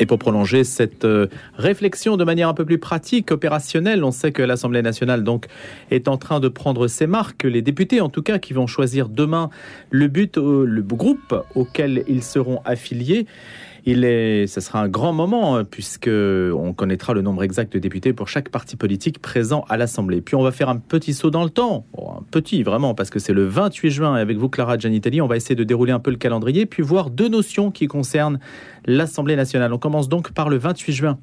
Et pour prolonger cette euh, réflexion de manière un peu plus pratique, opérationnelle, on sait que l'Assemblée nationale donc est en train de prendre ses marques, les députés en tout cas qui vont choisir demain le but, le groupe auquel ils seront affiliés. Il est, ce sera un grand moment hein, puisque on connaîtra le nombre exact de députés pour chaque parti politique présent à l'Assemblée. Puis on va faire un petit saut dans le temps, un petit vraiment parce que c'est le 28 juin et avec vous Clara Gianitelli, on va essayer de dérouler un peu le calendrier puis voir deux notions qui concernent l'Assemblée nationale. On commence donc par le 28 juin.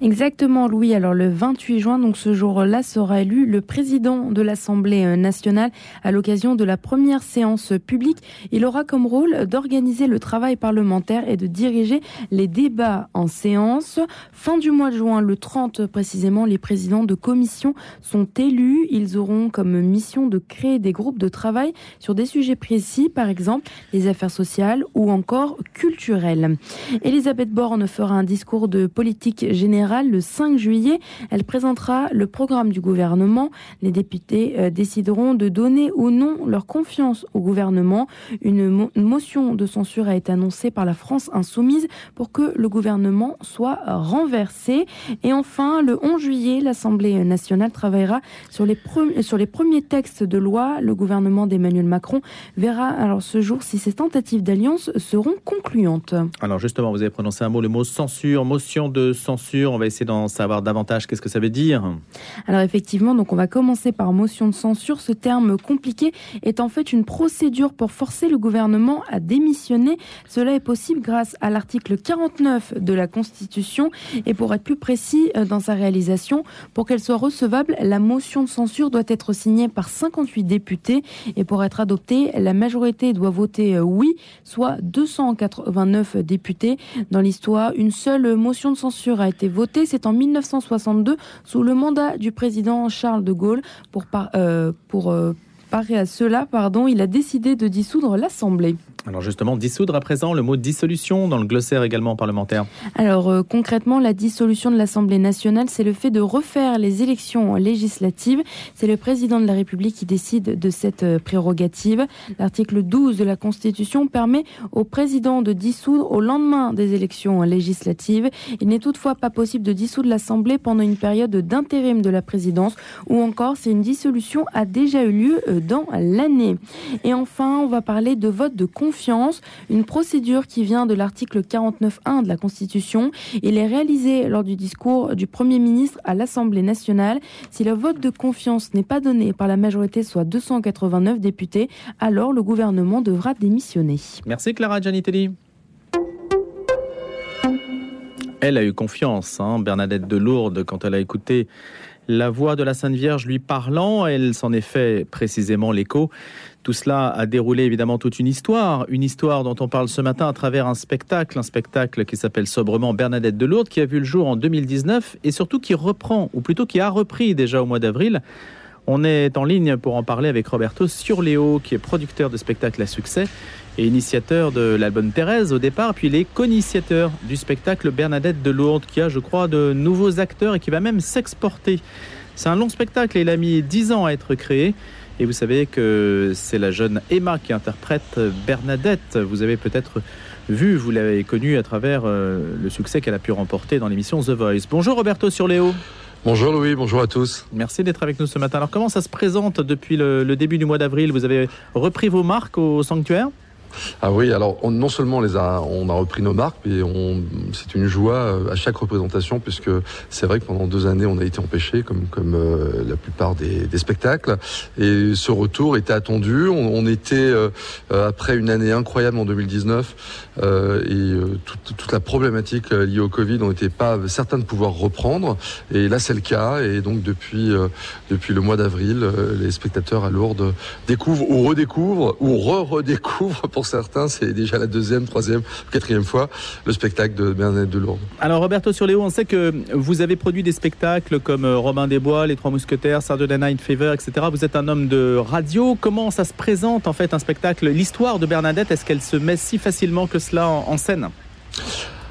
Exactement, Louis. Alors le 28 juin, donc ce jour-là, sera élu le président de l'Assemblée euh, nationale à l'occasion de la première séance publique. Il aura comme rôle d'organiser le travail parlementaire et de diriger les débats en séance. Fin du mois de juin, le 30 précisément, les présidents de commission sont élus. Ils auront comme mission de créer des groupes de travail sur des sujets précis, par exemple les affaires sociales ou encore culturelles. Elisabeth Borne fera un discours de politique générale le 5 juillet. Elle présentera le programme du gouvernement. Les députés euh, décideront de donner ou non leur confiance au gouvernement. Une motion de censure a été annoncée par la France insoumise pour que le gouvernement soit renversé. Et enfin, le 11 juillet, l'Assemblée nationale travaillera sur les, sur les premiers textes de loi. Le gouvernement d'Emmanuel Macron verra alors ce jour si ces tentatives d'alliance seront concluantes. Alors justement, vous avez prononcé un mot, le mot censure, motion de censure on va essayer d'en savoir davantage. Qu'est-ce que ça veut dire Alors effectivement, donc on va commencer par motion de censure. Ce terme compliqué est en fait une procédure pour forcer le gouvernement à démissionner. Cela est possible grâce à l'article 49 de la Constitution. Et pour être plus précis euh, dans sa réalisation, pour qu'elle soit recevable, la motion de censure doit être signée par 58 députés. Et pour être adoptée, la majorité doit voter euh, oui, soit 289 députés. Dans l'histoire, une seule motion de censure a été voté, c'est en 1962 sous le mandat du président Charles de Gaulle pour, euh, euh, parer à cela, pardon, il a décidé de dissoudre l'Assemblée. Alors justement, dissoudre à présent, le mot dissolution dans le glossaire également parlementaire. Alors euh, concrètement, la dissolution de l'Assemblée nationale, c'est le fait de refaire les élections législatives. C'est le président de la République qui décide de cette euh, prérogative. L'article 12 de la Constitution permet au président de dissoudre au lendemain des élections législatives. Il n'est toutefois pas possible de dissoudre l'Assemblée pendant une période d'intérim de la présidence ou encore si une dissolution a déjà eu lieu euh, dans l'année. Et enfin, on va parler de vote de confiance une procédure qui vient de l'article 49.1 de la Constitution. Il est réalisé lors du discours du Premier ministre à l'Assemblée nationale. Si le vote de confiance n'est pas donné par la majorité, soit 289 députés, alors le gouvernement devra démissionner. Merci Clara Gianitelli. Elle a eu confiance, hein, Bernadette de Lourdes, quand elle a écouté la voix de la Sainte Vierge lui parlant. Elle s'en est fait précisément l'écho. Tout cela a déroulé évidemment toute une histoire, une histoire dont on parle ce matin à travers un spectacle, un spectacle qui s'appelle sobrement Bernadette de Lourdes, qui a vu le jour en 2019 et surtout qui reprend, ou plutôt qui a repris déjà au mois d'avril. On est en ligne pour en parler avec Roberto Surléo, qui est producteur de spectacles à succès et initiateur de l'album Thérèse au départ, puis il est co-initiateur du spectacle Bernadette de Lourdes, qui a, je crois, de nouveaux acteurs et qui va même s'exporter. C'est un long spectacle et il a mis dix ans à être créé. Et vous savez que c'est la jeune Emma qui interprète Bernadette. Vous avez peut-être vu, vous l'avez connue à travers euh, le succès qu'elle a pu remporter dans l'émission The Voice. Bonjour Roberto Surléo. Bonjour Louis, bonjour à tous. Merci d'être avec nous ce matin. Alors comment ça se présente depuis le début du mois d'avril? Vous avez repris vos marques au sanctuaire? Ah oui, alors on, non seulement on les a, on a repris nos marques, mais c'est une joie euh, à chaque représentation, puisque c'est vrai que pendant deux années on a été empêchés, comme comme euh, la plupart des, des, spectacles, et ce retour était attendu. On, on était euh, après une année incroyable en 2019, et toute, toute, la problématique liée au Covid, on n'était pas certains de pouvoir reprendre, et là c'est le cas, et donc depuis depuis le mois d'avril, les spectateurs à Lourdes découvrent ou redécouvrent ou re-redécouvrent pour certains, c'est déjà la deuxième, troisième, quatrième fois le spectacle de Bernadette de Lourdes. Alors Roberto Surléo, on sait que vous avez produit des spectacles comme euh, Robin des Bois, Les Trois Mousquetaires, Saturday Night Fever, etc. Vous êtes un homme de radio. Comment ça se présente en fait un spectacle? L'histoire de Bernadette, est-ce qu'elle se met si facilement que cela en scène?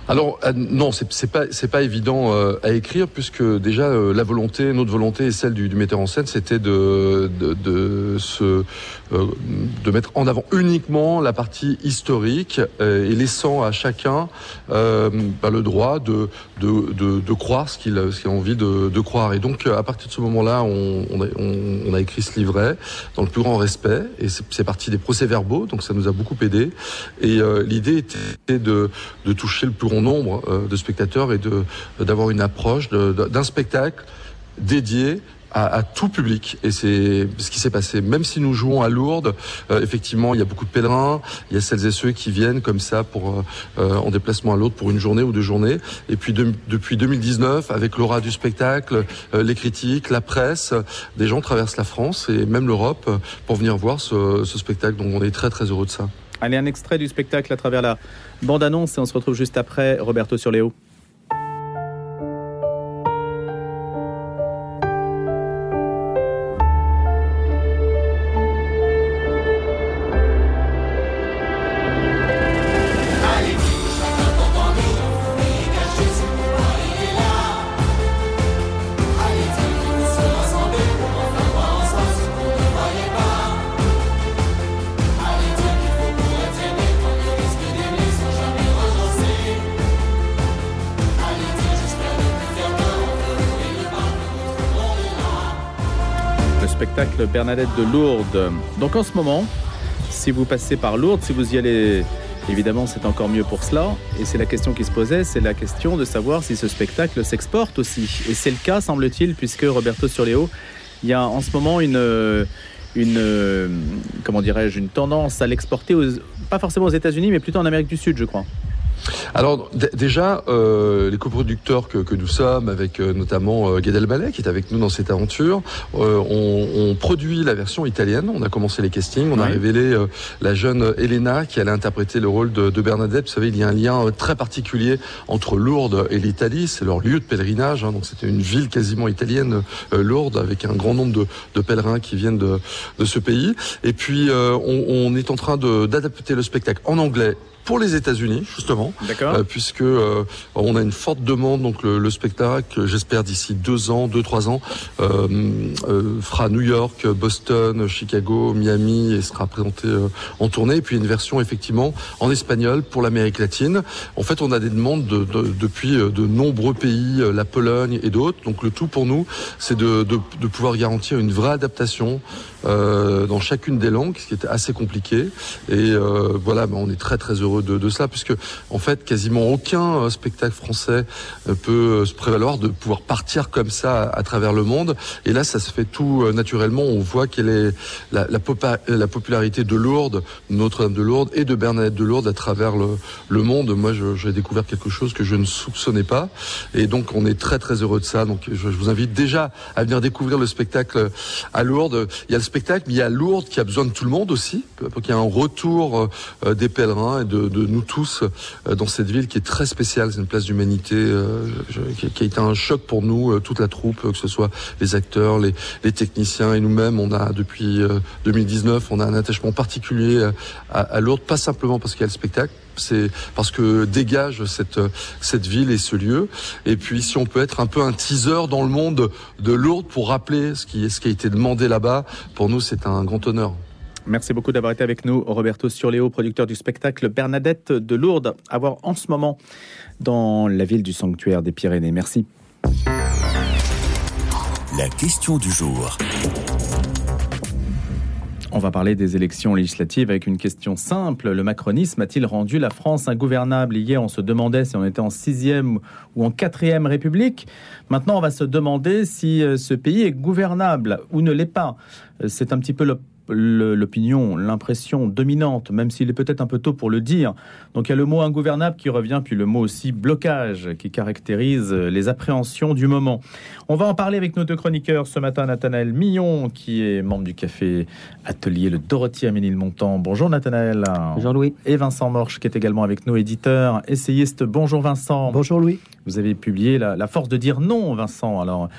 Alors euh, non, c'est pas c'est pas évident euh, à écrire puisque déjà euh, la volonté, notre volonté et celle du, metteur en scène, c'était de de, de se de mettre en avant uniquement la partie historique et laissant à chacun bah, le droit de de, de, de croire ce qu'il a envie de, de, croire. Et donc à partir de ce moment-là, on, on, a, on, a, écrit ce livret dans le plus grand respect et c'est parti des procès-verbaux, donc ça nous a beaucoup aidé. Et l'idée était de de toucher le plus grand nombre euh, de spectateurs et d'avoir une approche d'un spectacle dédié à, tout public. Et c'est ce qui s'est passé. Même si nous jouons à Lourdes, euh, effectivement, il y a beaucoup de pèlerins. Il y a celles et ceux qui viennent comme ça pour euh, en déplacement à l'autre pour une journée ou deux journées. Et puis depuis 2019, avec l'aura du spectacle, les critiques, la presse, des gens traversent la France et même l'Europe pour venir voir ce, ce spectacle. Donc on est très très heureux de ça. Allez, un extrait du spectacle à travers la bande-annonce et on se retrouve juste après. Roberto sur Bernadette de Lourdes. Donc en ce moment, si vous passez par Lourdes, si vous y allez, évidemment, c'est encore mieux pour cela. Et c'est la question qui se posait, c'est la question de savoir si ce spectacle s'exporte aussi. Et c'est le cas, semble-t-il, puisque Roberto Surleo, il y a en ce moment une une comment dirais-je une tendance à l'exporter pas forcément aux États-Unis mais plutôt en Amérique du Sud je crois. Alors déjà, euh, les coproducteurs que, que, nous sommes, avec euh, notamment euh, Gad Elmaleh qui est avec nous dans cette aventure, euh, on, on, produit la version italienne. On a commencé les castings, on a révélé euh, la jeune Elena qui allait interpréter le rôle de, de, Bernadette. Vous savez, il y a un lien très particulier entre Lourdes et l'Italie. C'est leur lieu de pèlerinage, hein, donc c'était une ville quasiment italienne, Lourdes, avec un grand nombre de, de pèlerins qui viennent de, de, ce pays. Et puis, on, on est en train d'adapter le spectacle en anglais pour les États-Unis justement, euh, puisque euh, on a une forte demande. Donc le, le spectacle, j'espère d'ici deux ans, deux trois ans, euh, euh fera New York, Boston, Chicago, Miami et sera présenté euh, en tournée. Et puis une version effectivement en espagnol pour l'Amérique latine. En fait, on a des demandes de, de, depuis de nombreux pays, la Pologne et d'autres. Donc le tout pour nous, c'est de, de, pouvoir garantir une vraie adaptation dans chacune des langues, ce qui est assez compliqué. Et voilà, ben, on est très très heureux de, de cela, puisque en fait, quasiment aucun euh, spectacle français euh, peut euh, se prévaloir de pouvoir partir comme ça à, travers le monde. Et là, ça se fait tout naturellement. On voit quelle est la, la, la popularité de Lourdes, Notre-Dame de Lourdes et de Bernadette de Lourdes à travers le, le monde. Moi, j'ai découvert quelque chose que je ne soupçonnais pas. Et donc, on est très, très heureux de ça. Donc, je, vous invite déjà à venir découvrir le spectacle à Lourdes. Il y a le spectacle, mais il y a Lourdes qui a besoin de tout le monde aussi, pour qu'il y ait un retour des pèlerins et de, de nous tous euh, dans cette ville qui est très spéciale. C'est une place d'humanité euh, qui a été un choc pour nous, euh, toute la troupe, que ce soit les acteurs, les, les techniciens et nous-mêmes. On a depuis 2019, on a un attachement particulier à, à Lourdes, pas simplement parce qu'il y a le spectacle, c'est parce que dégage cette cette ville et ce lieu. Et puis si on peut être un peu un teaser dans le monde de Lourdes pour rappeler ce qui ce qui a été demandé là-bas, pour nous c'est un grand honneur. Merci beaucoup d'avoir été avec nous, Roberto Surléo, producteur du spectacle Bernadette de Lourdes, à voir en ce moment dans la ville du sanctuaire des Pyrénées. Merci. La question du jour. On va parler des élections législatives avec une question simple. Le macronisme a-t-il rendu la France ingouvernable? Hier, on se demandait si on était en sixième ou en quatrième république. Maintenant, on va se demander si euh, ce pays est gouvernable ou ne l'est pas. Euh, c'est un petit peu le l'opinion, l'impression dominante, même s'il est peut-être un peu tôt pour le dire. Donc il y a le mot ingouvernable qui revient, puis le mot aussi blocage qui caractérise les appréhensions du moment. On va en parler avec nos deux chroniqueurs ce matin, Nathanaël Millon, qui est membre du café Atelier le Dorothy à Ménilmontant. Bonjour Nathanaël. Bonjour Louis. Et Vincent Morche, qui est également avec nous, éditeur, essayiste. Bonjour Vincent. Bonjour Louis. Vous avez publié la, la force de dire non, Vincent. Alors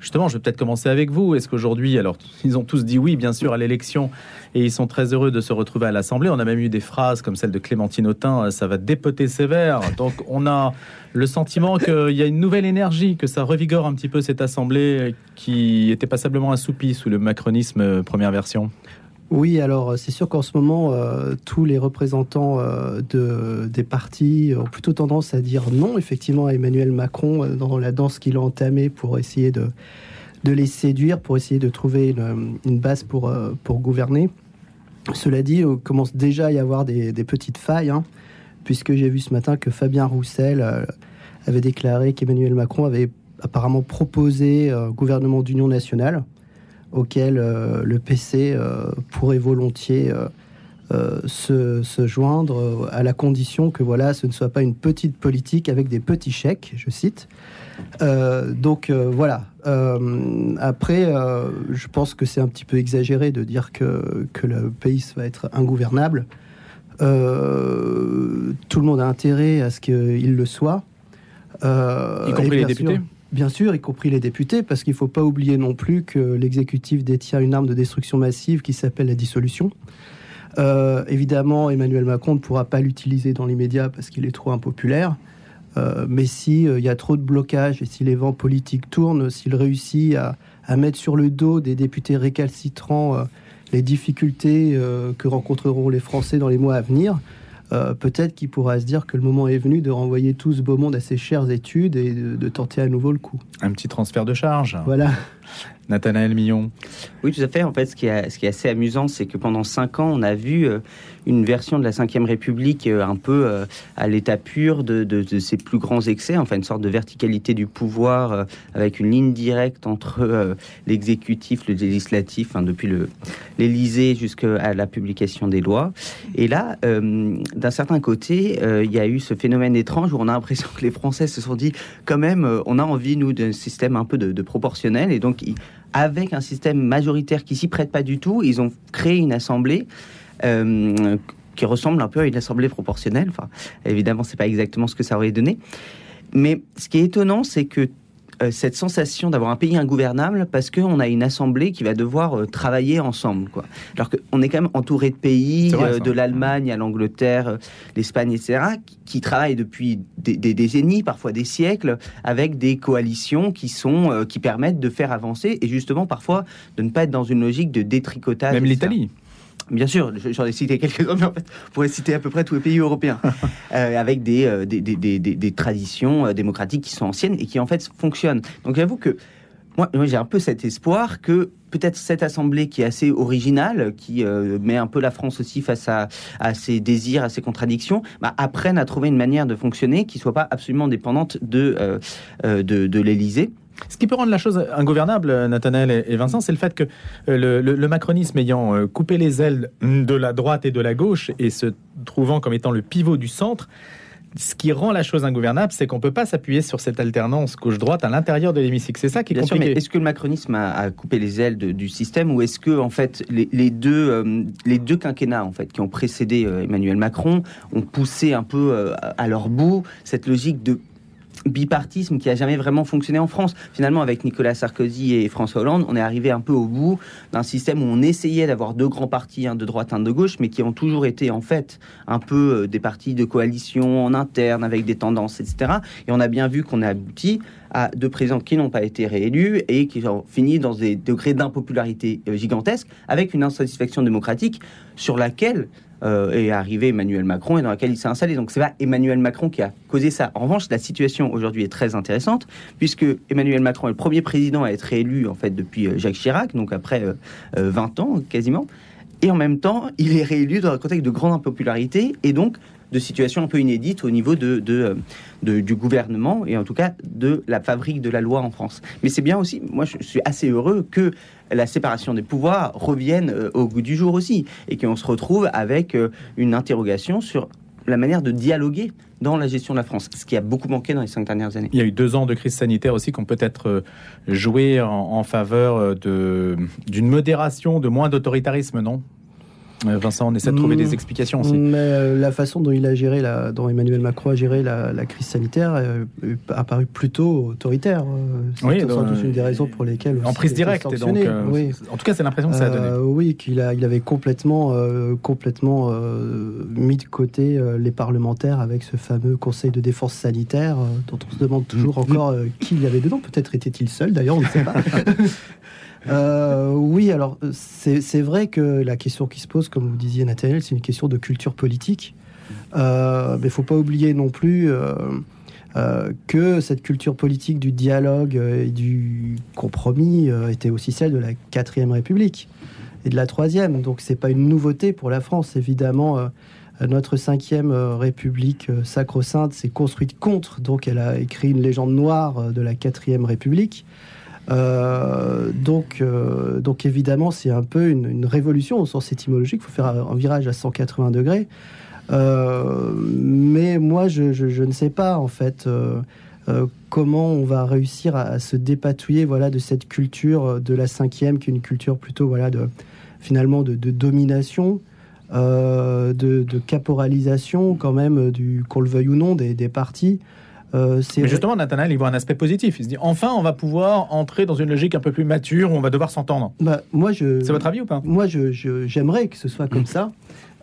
justement, je vais peut-être commencer avec vous. Est-ce qu'aujourd'hui, alors ils ont tous dit oui, bien sûr, à l'élection et ils sont très heureux de se retrouver à l'Assemblée. On a même eu des phrases comme celle de Clémentine Autain, ça va dépoter sévère. Donc on a le sentiment qu'il y a une nouvelle énergie, que ça revigore un petit peu cette Assemblée qui était passablement assoupie sous le macronisme euh, première version. Oui, alors c'est sûr qu'en ce moment, euh, tous les représentants euh, de, des partis ont plutôt tendance à dire non, effectivement, à Emmanuel Macron dans la danse qu'il a entamée pour essayer de, les séduire, pour essayer de trouver une, base pour, pour gouverner. Cela dit, il commence déjà à y avoir des, petites failles, hein, puisque j'ai vu ce matin que Fabien Roussel avait déclaré qu'Emmanuel Macron avait apparemment proposé un gouvernement d'union nationale auquel euh, le PC euh, pourrait volontiers euh, se, se, joindre à la condition que voilà, ce ne soit pas une petite politique avec des petits chèques, je cite. donc voilà. après, je pense que c'est un petit peu exagéré de dire que, que le pays va être ingouvernable. tout le monde a intérêt à ce qu'il le soit. y compris les députés Bien sûr, y compris les députés, parce qu'il ne faut pas oublier non plus que l'exécutif détient une arme de destruction massive qui s'appelle la dissolution. Euh, évidemment, Emmanuel Macron ne pourra pas l'utiliser dans l'immédiat parce qu'il est trop impopulaire. Euh, mais s'il euh, y a trop de blocages et si les vents politiques tournent, s'il réussit à, mettre sur le dos des députés récalcitrants les difficultés que rencontreront les Français dans les mois à venir, euh, peut-être qu'il pourra se dire que le moment est venu de renvoyer tout ce beau monde à ses chères études et de, tenter à nouveau le coup. Un petit transfert de charge. Voilà. Nathanaël Millon. Oui, tout à fait. En fait, ce qui est, assez amusant, c'est que pendant cinq ans, on a vu euh, une version de la Ve République euh, un peu euh, à l'état pur de, de, ses plus grands excès, enfin une sorte de verticalité du pouvoir avec une ligne directe entre l'exécutif, le législatif, hein, depuis l'Élysée jusqu'à la publication des lois. Et là, d'un certain côté, il y a eu ce phénomène étrange où on a l'impression que les Français se sont dit, quand même, on a envie, nous, d'un système un peu de, de proportionnel. Et donc, avec un système majoritaire qui s'y prête pas du tout, ils ont créé une assemblée euh, qui ressemble un peu à une assemblée proportionnelle. Enfin, évidemment, c'est pas exactement ce que ça aurait donné. Mais ce qui est étonnant, c'est que euh, cette sensation d'avoir un pays ingouvernable parce qu'on a une assemblée qui va devoir euh, travailler ensemble. Quoi. Alors qu'on est quand même entouré de pays, euh, de l'Allemagne à l'Angleterre, l'Espagne, etc., qui, travaillent depuis des, décennies, parfois des siècles, avec des coalitions qui, sont, qui permettent de faire avancer et justement parfois de ne pas être dans une logique de détricotage. Même l'Italie. Bien sûr, j'en ai cité quelques-uns, mais en fait, on pourrait citer à peu près tous les pays européens, euh, avec des, euh, des, des, des, des, traditions euh, démocratiques qui sont anciennes et qui en fait fonctionnent. Donc j'avoue que moi, moi j'ai un peu cet espoir que peut-être cette assemblée qui est assez originale, qui met un peu la France aussi face à, à ses désirs, à ses contradictions, bah, apprenne à trouver une manière de fonctionner qui soit pas absolument dépendante de, de, de l'Élysée. Ce qui peut rendre la chose ingouvernable, Nathanaël et Vincent, c'est le fait que euh, le, macronisme ayant euh, coupé les ailes de la droite et de la gauche et se trouvant comme étant le pivot du centre, ce qui rend la chose ingouvernable, c'est qu'on ne peut pas s'appuyer sur cette alternance gauche-droite à l'intérieur de l'hémicycle. C'est ça qui est compliqué. est-ce que le macronisme a, coupé les ailes du système ou est-ce que en fait les, deux, euh, les deux quinquennats en fait qui ont précédé Emmanuel Macron ont poussé un peu à leur bout cette logique de bipartisme qui a jamais vraiment fonctionné en France. Finalement, avec Nicolas Sarkozy et François Hollande, on est arrivé un peu au bout d'un système où on essayait d'avoir deux grands partis, un de droite, un de gauche, mais qui ont toujours été en fait un peu euh, des partis de coalition en interne avec des tendances, etc. Et on a bien vu qu'on a abouti à deux présidents qui n'ont pas été réélus et qui ont fini dans des degrés d'impopularité euh, gigantesques, avec une insatisfaction démocratique sur laquelle euh, est arrivé Emmanuel Macron et dans laquelle il s'est installé. Donc c'est pas Emmanuel Macron qui a causé ça. En revanche, la situation aujourd'hui est très intéressante puisque Emmanuel Macron est le premier président à être réélu en fait depuis euh, Jacques Chirac, donc après 20 ans quasiment. Et en même temps, il est réélu dans un contexte de grande impopularité et donc de situation un peu inédite au niveau de, de, du gouvernement et en tout cas de la fabrique de la loi en France. Mais c'est bien aussi, moi je suis assez heureux que la séparation des pouvoirs revienne euh, au goût du jour aussi et qu'on se retrouve avec euh, une interrogation sur la manière de dialoguer dans la gestion de la France, ce qui a beaucoup manqué dans les cinq dernières années. Il y a eu deux ans de crise sanitaire aussi qui ont peut-être euh, joué en, en faveur d'une modération, de moins d'autoritarisme, non? Vincent, on essaie de trouver des Mm. explications aussi. Mais euh, la façon dont il a géré, la, dont Emmanuel Macron a géré la, la crise sanitaire euh, a paru plutôt autoritaire. euh, C'est Oui, sans doute une des raisons pour lesquelles. En prise directe, et donc, euh, oui. en tout cas, c'est l'impression que ça a donné. Euh, oui, qu'il a, il avait complètement, euh, complètement euh, mis de côté euh, les parlementaires avec ce fameux Conseil de défense sanitaire euh, dont on se demande toujours encore euh, qui il y avait dedans. Peut-être était-il seul, d'ailleurs, on ne sait pas. Euh, oui, alors c'est c'est vrai que la question qui se pose, comme vous disiez Nathaniel, c'est une question de culture politique. Euh, mais il faut pas oublier non plus euh, euh, que cette culture politique du dialogue euh, et du compromis euh, était aussi celle de la quatrième République et de la troisième. Donc c'est pas une nouveauté pour la France, évidemment. euh, notre cinquième euh, République euh, sacro-sainte s'est construite contre, donc elle a écrit une légende noire euh, de la quatrième République. Euh, donc, euh, donc évidemment, c'est un peu une, révolution au sens étymologique. Il faut faire un, virage à 180 degrés. Euh, mais moi, je, ne sais pas en fait comment on va réussir à, se dépatouiller voilà de cette culture de la cinquième, qui est une culture plutôt voilà de finalement de, domination. de, caporalisation quand même du qu'on le veuille ou non des partis Euh, Mais justement, Nathanaël, il voit un aspect positif. Il se dit enfin, on va pouvoir entrer dans une logique un peu plus mature où on va devoir s'entendre. bah, moi je C'est votre avis ou pas? Moi, je- je- j'aimerais que ce soit comme ça.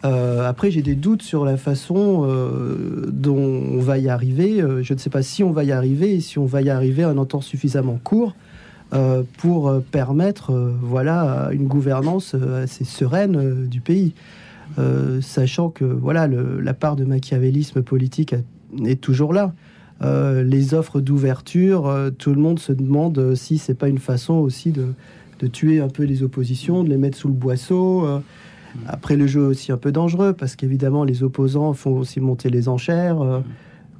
Euh, après, j'ai des doutes sur la façon euh, dont on va y arriver. Euh, je ne sais pas si on va y arriver et si on va y arriver en un temps suffisamment court euh, pour permettre voilà, une gouvernance assez sereine du pays. Sachant que voilà, le- la part de machiavélisme politique a- est toujours là. Euh, les offres d'ouverture, euh, tout le monde se demande euh, si c'est pas une façon aussi de, de tuer un peu les oppositions, de les mettre sous le boisseau. euh. Après, le jeu est aussi un peu dangereux parce qu'évidemment, les opposants font aussi monter les enchères.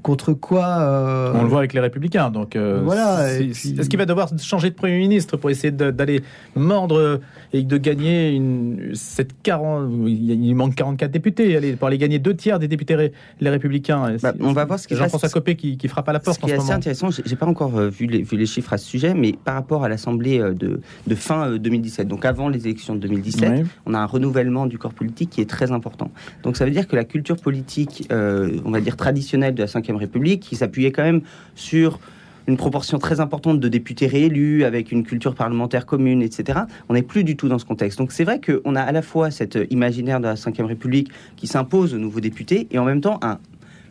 Euh, contre quoi euh, On le voit avec les Républicains. Donc, euh, Voilà, puis- est-ce qu'il va devoir changer de Premier ministre pour essayer d'aller mordre et de gagner une, cette 40, il manque 44 députés, allez, pour aller gagner deux tiers des députés ré- les Républicains. Bah, on va voir ce qui Jean-François passe. Copé qui, qui frappe à la porte Ce qui en est ce assez moment. intéressant, j'ai pas encore euh, vu, les, vu les chiffres à ce sujet, mais par rapport à l'Assemblée euh, de, de fin euh, 2017, donc avant les élections de 2017, Ouais. on a un renouvellement du corps politique qui est très important. Donc ça veut dire que la culture politique, euh, on va dire traditionnelle de la Ve République, qui s'appuyait quand même sur une proportion très importante de députés réélus, avec une culture parlementaire commune, etc. On n'est plus du tout dans ce contexte. Donc c'est vrai qu'on a à la fois cet imaginaire de la Ve République qui s'impose aux nouveaux députés, et en même temps un,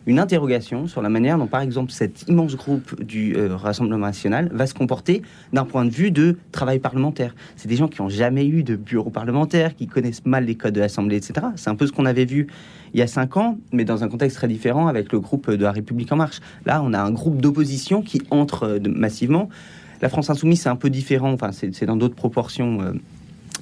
une interrogation sur la manière dont, par exemple, cet immense groupe du euh, Rassemblement national va se comporter d'un point de vue de travail parlementaire. C'est des gens qui n'ont jamais eu de bureau parlementaire, qui connaissent mal les codes de l'Assemblée, etc. C'est un peu ce qu'on avait vu il y a cinq ans, mais dans un contexte très différent avec le groupe de la République en marche. Là, on a un groupe d'opposition qui entre euh, massivement. La France insoumise, c'est un peu différent, enfin, c'est c'est dans d'autres proportions. euh,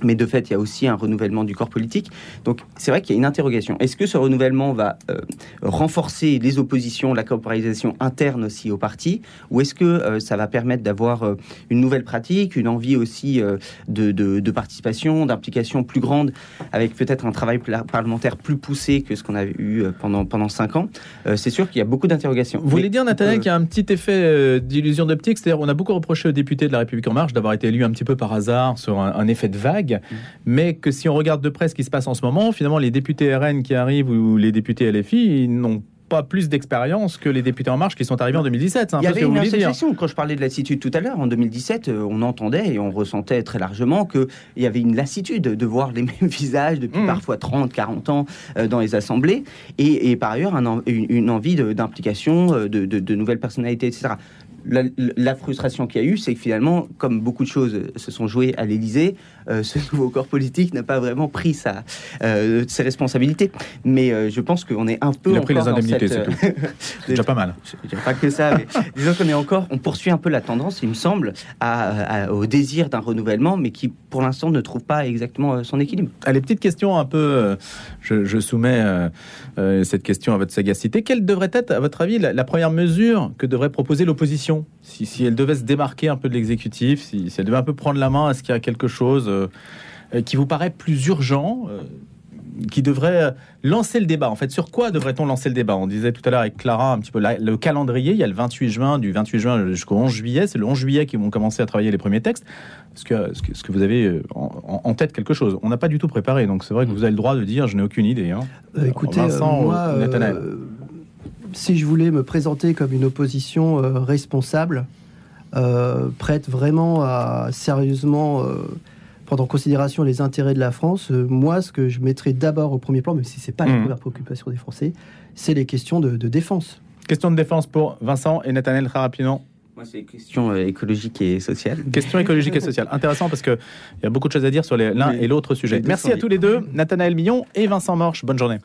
mais de fait, il y a aussi un renouvellement du corps politique. Donc, c'est vrai qu'il y a une interrogation. Est-ce que ce renouvellement va euh, renforcer les oppositions, la corporisation interne aussi au parti, ou est-ce que euh, ça va permettre d'avoir euh, une nouvelle pratique, une envie aussi de, de- de participation, d'implication plus grande, avec peut-être un travail parlementaire plus poussé que ce qu'on a eu pendant, pendant cinq ans? C'est sûr qu'il y a beaucoup d'interrogations. Vous voulez dire, Nathanaël, euh, qu'il y a un petit effet d'illusion d'optique? C'est-à-dire, on a beaucoup reproché aux députés de la République En Marche d'avoir été élus un petit peu par hasard sur un, un effet de vague, Mais que si on regarde de près ce qui se passe en ce moment, finalement, les députés RN qui arrivent ou les députés LFI, ils n'ont pas plus d'expérience que les députés En Marche qui sont arrivés en 2017. C'est un Il y avait une lassitude. Quand je parlais de lassitude tout à l'heure, en 2017, euh, on entendait et on ressentait très largement qu'il y avait une lassitude de voir les mêmes visages depuis Mm. parfois 30, 40 ans euh, dans les assemblées. Et, et par ailleurs, un une, une envie d'implication, euh, de, de- de nouvelles personnalités, etc. La, la frustration qu'il y a eu, c'est que finalement, comme beaucoup de choses se sont jouées à l'Élysée, euh, ce nouveau corps politique n'a pas vraiment pris sa, euh, ses responsabilités. Mais euh, je pense qu'on est un peu Il a pris les indemnités, c'est euh, C'est déjà pas mal. je dirais pas que ça, mais disons qu'on est encore, on poursuit un peu la tendance, il me semble, à- à- au désir d'un renouvellement, mais qui pour l'instant ne trouve pas exactement son équilibre. Allez, petite question un peu. je, je soumets cette question à votre sagacité. Quelle devrait être, à votre avis, la, la première mesure que devrait proposer l'opposition si, si elle devait se démarquer un peu de l'exécutif, si, si elle devait un peu prendre la main, est-ce qu'il y a quelque chose euh, euh, qui vous paraît plus urgent euh, qui devrait lancer le débat? En fait, sur quoi devrait-on lancer le débat? On disait tout à l'heure avec Clara un petit peu le calendrier. Il y a le 28 juin, du 28 juin jusqu'au 11 juillet. C'est le 11 juillet qu'ils vont commencer à travailler les premiers textes. Est-ce que, ce que vous avez en, tête quelque chose? On n'a pas du tout préparé, donc c'est vrai que vous avez le droit de dire je n'ai aucune idée. Hein. écoutez, moi, si je voulais me présenter comme une opposition responsable, euh, prête vraiment à sérieusement euh, prendre en considération les intérêts de la France, euh, moi, ce que je mettrais d'abord au premier plan, même si c'est pas la mmh. première préoccupation des Français, c'est les questions de, défense. Question de défense pour Vincent et Nathaniel très rapidement. Moi, c'est question écologique et sociale. Question écologique et sociale. Intéressant parce qu'il y a beaucoup de choses à dire sur l'un et l'autre sujet. Merci à tous les deux, Nathanaël Millon et Vincent Morche. Bonne journée.